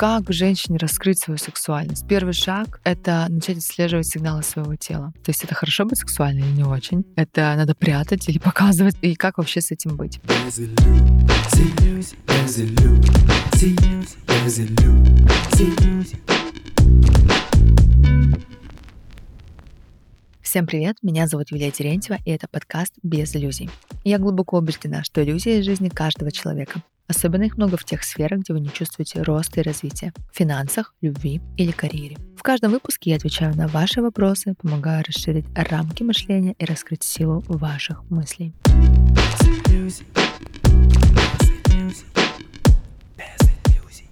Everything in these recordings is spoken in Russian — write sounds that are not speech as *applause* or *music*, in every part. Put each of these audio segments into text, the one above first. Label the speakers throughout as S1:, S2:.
S1: Как женщине раскрыть свою сексуальность? Первый шаг — это начать отслеживать сигналы своего тела. То есть это хорошо быть сексуальной или не очень? Это надо прятать или *laughs* показывать? И как вообще с этим быть? Всем привет, меня зовут Юлия Терентьева, и это подкаст «Без иллюзий». Я глубоко убеждена, что иллюзия из жизни каждого человека. Особенно их много в тех сферах, где вы не чувствуете роста и развития – в финансах, любви или карьере. В каждом выпуске я отвечаю на ваши вопросы, помогаю расширить рамки мышления и раскрыть силу ваших мыслей.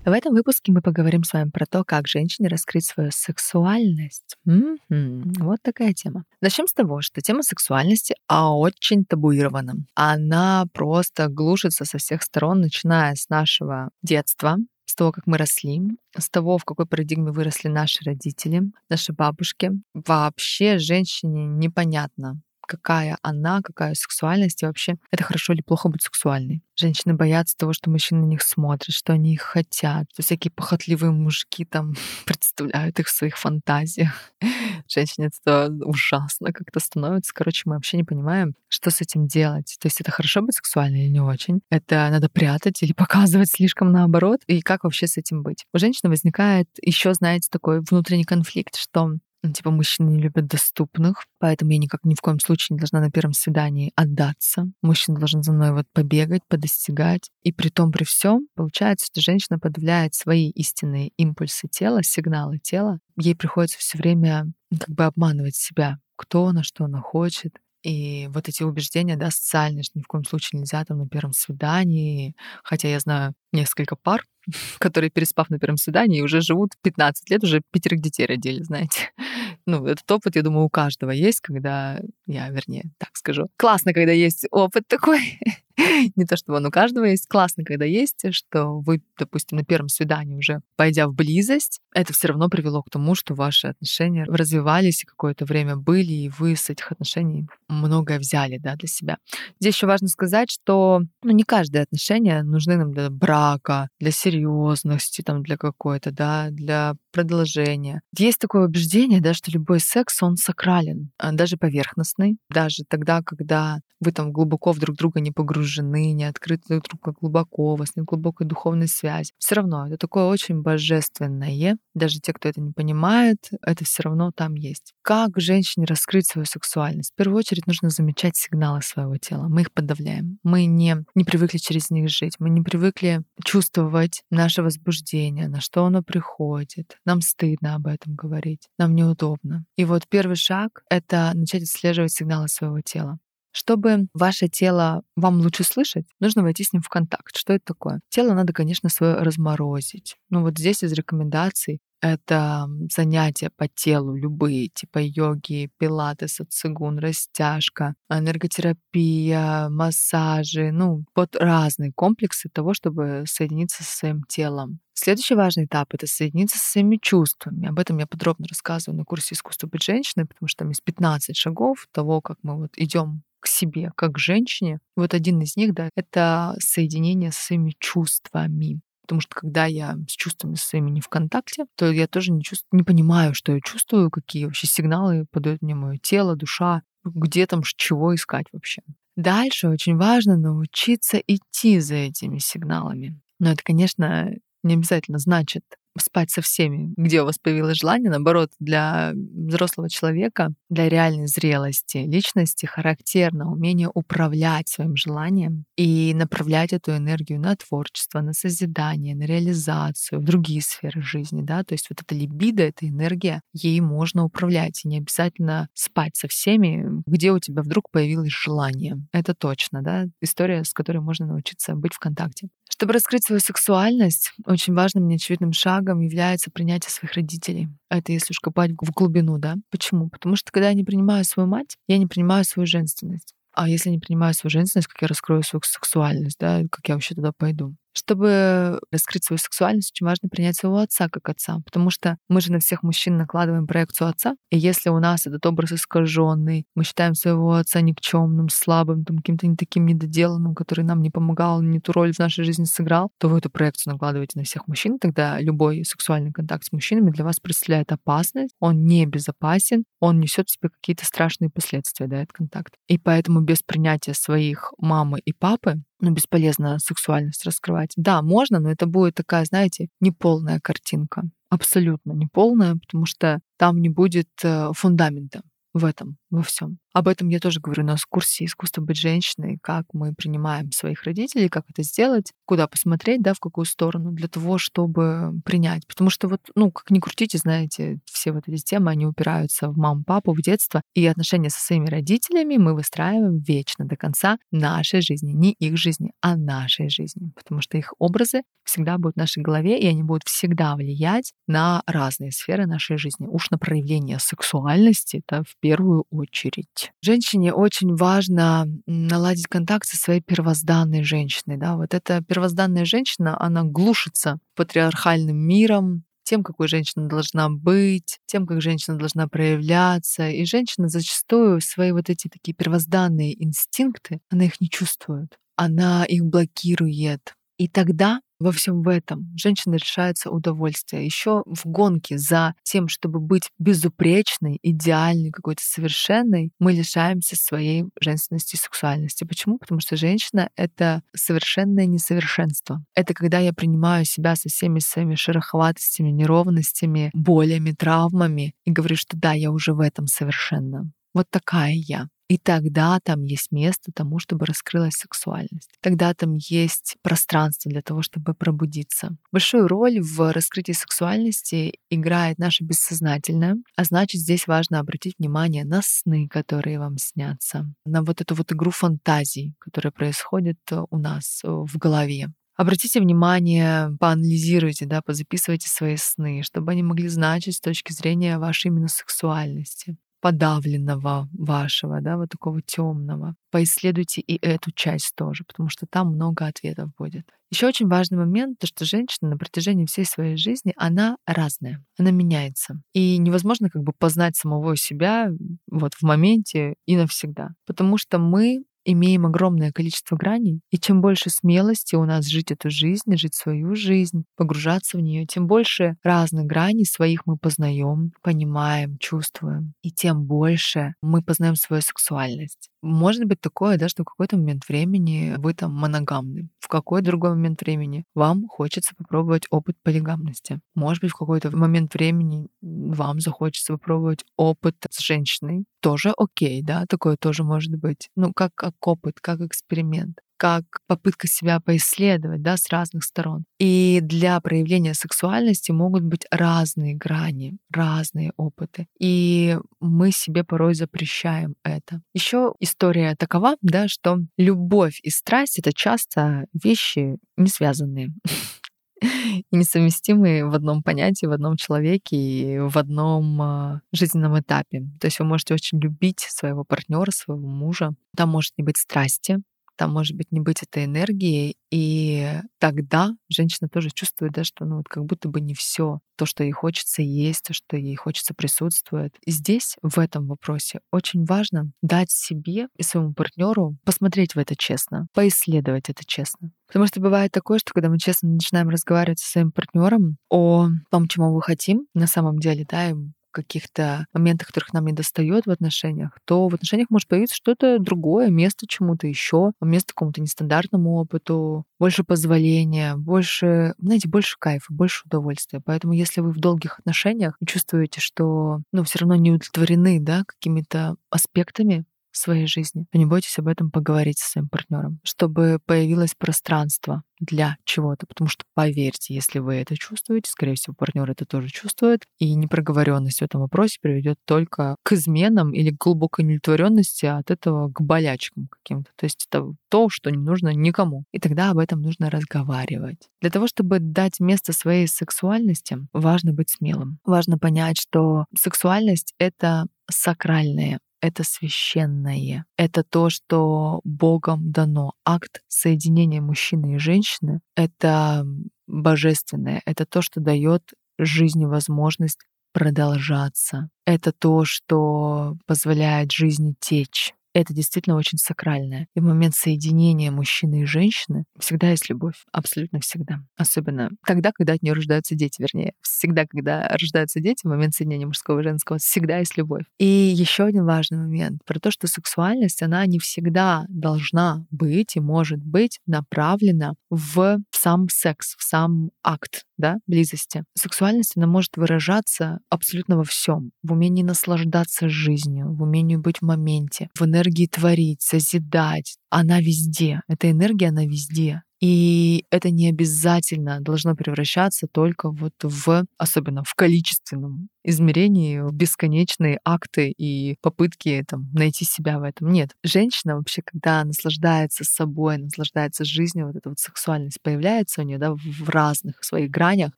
S1: В этом выпуске мы поговорим с вами про то, как женщине раскрыть свою сексуальность. М-м-м, вот такая тема. Начнем с того, что тема сексуальности а очень табуирована. Она просто глушится со всех сторон, начиная с нашего детства, с того, как мы росли, с того, в какой парадигме выросли наши родители, наши бабушки. Вообще женщине непонятно, какая она, какая сексуальность, и вообще это хорошо или плохо быть сексуальной. Женщины боятся того, что мужчины на них смотрят, что они их хотят, что всякие похотливые мужики там *laughs* представляют их в своих фантазиях. *laughs* Женщине это ужасно как-то становится. Короче, мы вообще не понимаем, что с этим делать. То есть это хорошо быть сексуальной или не очень? Это надо прятать или *laughs* показывать слишком наоборот? И как вообще с этим быть? У женщины возникает еще, знаете, такой внутренний конфликт, что типа, мужчины не любят доступных, поэтому я никак ни в коем случае не должна на первом свидании отдаться. Мужчина должен за мной вот побегать, подостигать. И при том, при всем, получается, что женщина подавляет свои истинные импульсы тела, сигналы тела. Ей приходится все время как бы обманывать себя, кто она, что она хочет, и вот эти убеждения, да, социальные, что ни в коем случае нельзя там на первом свидании. Хотя я знаю несколько пар, *laughs* которые, переспав на первом свидании, уже живут 15 лет, уже пятерых детей родили, знаете. *laughs* Ну, этот опыт, я думаю, у каждого есть, когда я, вернее, так скажу. Классно, когда есть опыт такой. *laughs* *laughs* Не то, чтобы он у каждого есть. Классно, когда есть, что вы, допустим, на первом свидании уже пойдя в близость, это все равно привело к тому, что ваши отношения развивались и какое-то время были, и вы с этих отношений многое взяли да, для себя. Здесь еще важно сказать, что ну, не каждые отношения нужны нам для брака, для серьезности, там, для какой-то, да, для продолжения. Есть такое убеждение, да, что любой секс, он сакрален, а даже поверхностный, даже тогда, когда вы там глубоко в друг друга не погружены, не открыты друг друга глубоко, у вас нет глубокой духовной связи. Все равно это такое очень божественное. Даже те, кто это не понимает, это все равно там есть. Как женщине раскрыть свою сексуальность? В первую очередь нужно замечать сигналы своего тела. Мы их подавляем. Мы не, не привыкли через них жить. Мы не привыкли чувствовать наше возбуждение, на что оно приходит. Нам стыдно об этом говорить. Нам неудобно. И вот первый шаг — это начать отслеживать сигналы своего тела. Чтобы ваше тело вам лучше слышать, нужно войти с ним в контакт. Что это такое? Тело надо, конечно, свое разморозить. Ну вот здесь из рекомендаций это занятия по телу любые, типа йоги, пилатес, цигун, растяжка, энерготерапия, массажи, ну, вот разные комплексы того, чтобы соединиться со своим телом. Следующий важный этап — это соединиться со своими чувствами. Об этом я подробно рассказываю на курсе «Искусство быть женщиной», потому что там есть 15 шагов того, как мы вот идем к себе, как к женщине. Вот один из них, да, это соединение с своими чувствами. Потому что когда я с чувствами своими не в контакте, то я тоже не, чувствую, не понимаю, что я чувствую, какие вообще сигналы подает мне мое тело, душа, где там чего искать вообще. Дальше очень важно научиться идти за этими сигналами. Но это, конечно, не обязательно значит спать со всеми, где у вас появилось желание. Наоборот, для взрослого человека, для реальной зрелости личности характерно умение управлять своим желанием и направлять эту энергию на творчество, на созидание, на реализацию, в другие сферы жизни. Да? То есть вот эта либидо, эта энергия, ей можно управлять. И не обязательно спать со всеми, где у тебя вдруг появилось желание. Это точно, да, история, с которой можно научиться быть в контакте. Чтобы раскрыть свою сексуальность, очень важным неочевидным шагом является принятие своих родителей. Это если уж копать в глубину, да. Почему? Потому что когда я не принимаю свою мать, я не принимаю свою женственность. А если не принимаю свою женственность, как я раскрою свою сексуальность, да, как я вообще туда пойду? Чтобы раскрыть свою сексуальность, очень важно принять своего отца как отца, потому что мы же на всех мужчин накладываем проекцию отца, и если у нас этот образ искаженный, мы считаем своего отца никчемным, слабым, там, каким-то не таким недоделанным, который нам не помогал, не ту роль в нашей жизни сыграл, то вы эту проекцию накладываете на всех мужчин, тогда любой сексуальный контакт с мужчинами для вас представляет опасность, он небезопасен, он несет в себе какие-то страшные последствия, да, этот контакт. И поэтому без принятия своих мамы и папы ну, бесполезно сексуальность раскрывать. Да, можно, но это будет такая, знаете, неполная картинка. Абсолютно неполная, потому что там не будет э, фундамента в этом, во всем. Об этом я тоже говорю на курсе «Искусство быть женщиной», как мы принимаем своих родителей, как это сделать, куда посмотреть, да, в какую сторону, для того, чтобы принять. Потому что вот, ну, как ни крутите, знаете, все вот эти темы, они упираются в маму, папу, в детство, и отношения со своими родителями мы выстраиваем вечно, до конца нашей жизни. Не их жизни, а нашей жизни. Потому что их образы всегда будут в нашей голове, и они будут всегда влиять на разные сферы нашей жизни. Уж на проявление сексуальности, это в первую очередь. Женщине очень важно наладить контакт со своей первозданной женщиной. Да? Вот эта первозданная женщина, она глушится патриархальным миром, тем, какой женщина должна быть, тем, как женщина должна проявляться. И женщина зачастую свои вот эти такие первозданные инстинкты, она их не чувствует. Она их блокирует. И тогда во всем в этом женщина лишается удовольствия. Еще в гонке за тем, чтобы быть безупречной, идеальной, какой-то совершенной, мы лишаемся своей женственности и сексуальности. Почему? Потому что женщина — это совершенное несовершенство. Это когда я принимаю себя со всеми своими шероховатостями, неровностями, болями, травмами и говорю, что да, я уже в этом совершенно. Вот такая я. И тогда там есть место тому, чтобы раскрылась сексуальность. Тогда там есть пространство для того, чтобы пробудиться. Большую роль в раскрытии сексуальности играет наше бессознательное, а значит, здесь важно обратить внимание на сны, которые вам снятся, на вот эту вот игру фантазий, которая происходит у нас в голове. Обратите внимание, поанализируйте, да, позаписывайте свои сны, чтобы они могли значить с точки зрения вашей именно сексуальности подавленного вашего, да, вот такого темного. Поисследуйте и эту часть тоже, потому что там много ответов будет. Еще очень важный момент, то что женщина на протяжении всей своей жизни, она разная, она меняется. И невозможно как бы познать самого себя вот в моменте и навсегда. Потому что мы имеем огромное количество граней, и чем больше смелости у нас жить эту жизнь, жить свою жизнь, погружаться в нее, тем больше разных граней своих мы познаем, понимаем, чувствуем, и тем больше мы познаем свою сексуальность. Может быть такое, да, что в какой-то момент времени вы там моногамны, в какой другой момент времени вам хочется попробовать опыт полигамности. Может быть, в какой-то момент времени вам захочется попробовать опыт с женщиной. Тоже окей, да, такое тоже может быть. Ну, как, как опыт, как эксперимент как попытка себя поисследовать да, с разных сторон. И для проявления сексуальности могут быть разные грани, разные опыты. И мы себе порой запрещаем это. Еще история такова, да, что любовь и страсть — это часто вещи не связанные *laughs* и *laughs* несовместимые в одном понятии, в одном человеке и в одном а, жизненном этапе. То есть вы можете очень любить своего партнера, своего мужа. Там может не быть страсти, там может быть не быть этой энергии, и тогда женщина тоже чувствует, да, что ну вот как будто бы не все то, что ей хочется есть, то, что ей хочется присутствует. И здесь, в этом вопросе, очень важно дать себе и своему партнеру посмотреть в это честно, поисследовать это честно. Потому что бывает такое, что когда мы честно начинаем разговаривать со своим партнером о том, чему мы хотим на самом деле, да, и каких-то моментах, которых нам не достает в отношениях, то в отношениях может появиться что-то другое, место чему-то еще, место какому-то нестандартному опыту, больше позволения, больше, знаете, больше кайфа, больше удовольствия. Поэтому если вы в долгих отношениях чувствуете, что, ну, все равно не удовлетворены, да, какими-то аспектами своей жизни, то не бойтесь об этом поговорить со своим партнером, чтобы появилось пространство для чего-то. Потому что, поверьте, если вы это чувствуете, скорее всего, партнер это тоже чувствует, и непроговоренность в этом вопросе приведет только к изменам или к глубокой неудовлетворенности, а от этого к болячкам каким-то. То есть это то, что не нужно никому. И тогда об этом нужно разговаривать. Для того, чтобы дать место своей сексуальности, важно быть смелым. Важно понять, что сексуальность — это сакральное — это священное. Это то, что Богом дано. Акт соединения мужчины и женщины — это божественное. Это то, что дает жизни возможность продолжаться. Это то, что позволяет жизни течь это действительно очень сакральное. И в момент соединения мужчины и женщины всегда есть любовь. Абсолютно всегда. Особенно тогда, когда от нее рождаются дети, вернее. Всегда, когда рождаются дети, в момент соединения мужского и женского, всегда есть любовь. И еще один важный момент про то, что сексуальность, она не всегда должна быть и может быть направлена в сам секс, в сам акт да, близости. Сексуальность, она может выражаться абсолютно во всем. В умении наслаждаться жизнью, в умении быть в моменте, в энергии творить, созидать. Она везде. Эта энергия, она везде. И это не обязательно должно превращаться только вот в, особенно в количественном измерении, в бесконечные акты и попытки там, найти себя в этом. Нет. Женщина вообще, когда наслаждается собой, наслаждается жизнью, вот эта вот сексуальность появляется у нее да, в разных своих гранях,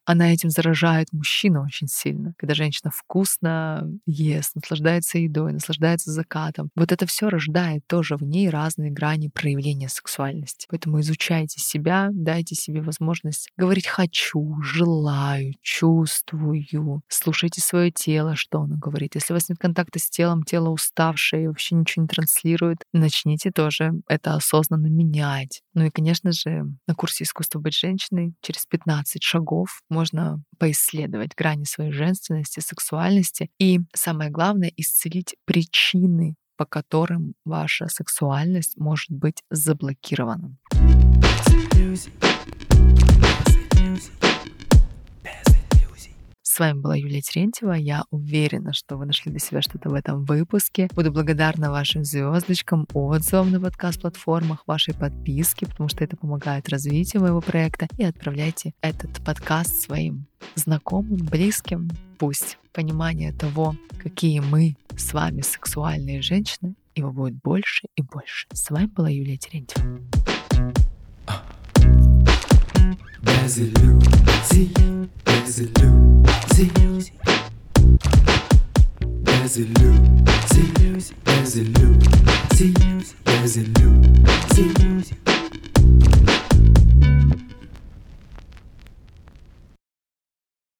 S1: она этим заражает мужчину очень сильно. Когда женщина вкусно ест, наслаждается едой, наслаждается закатом, вот это все рождает тоже в ней разные грани проявления сексуальности. Поэтому изучайте себя, дайте себе возможность говорить «хочу», «желаю», «чувствую», слушайте свое тело, что оно говорит. Если у вас нет контакта с телом, тело уставшее, вообще ничего не транслирует, начните тоже это осознанно менять. Ну и, конечно же, на курсе искусства быть женщиной» через 15 шагов можно поисследовать грани своей женственности, сексуальности и, самое главное, исцелить причины по которым ваша сексуальность может быть заблокирована. С вами была Юлия Терентьева. Я уверена, что вы нашли для себя что-то в этом выпуске. Буду благодарна вашим звездочкам, отзывам на подкаст-платформах, вашей подписке, потому что это помогает развитию моего проекта. И отправляйте этот подкаст своим знакомым, близким. Пусть понимание того, какие мы с вами сексуальные женщины, его будет больше и больше. С вами была Юлия Терентьева. Без иллюзий, без иллюзий, без иллюзий, без иллюзий, без иллюзий.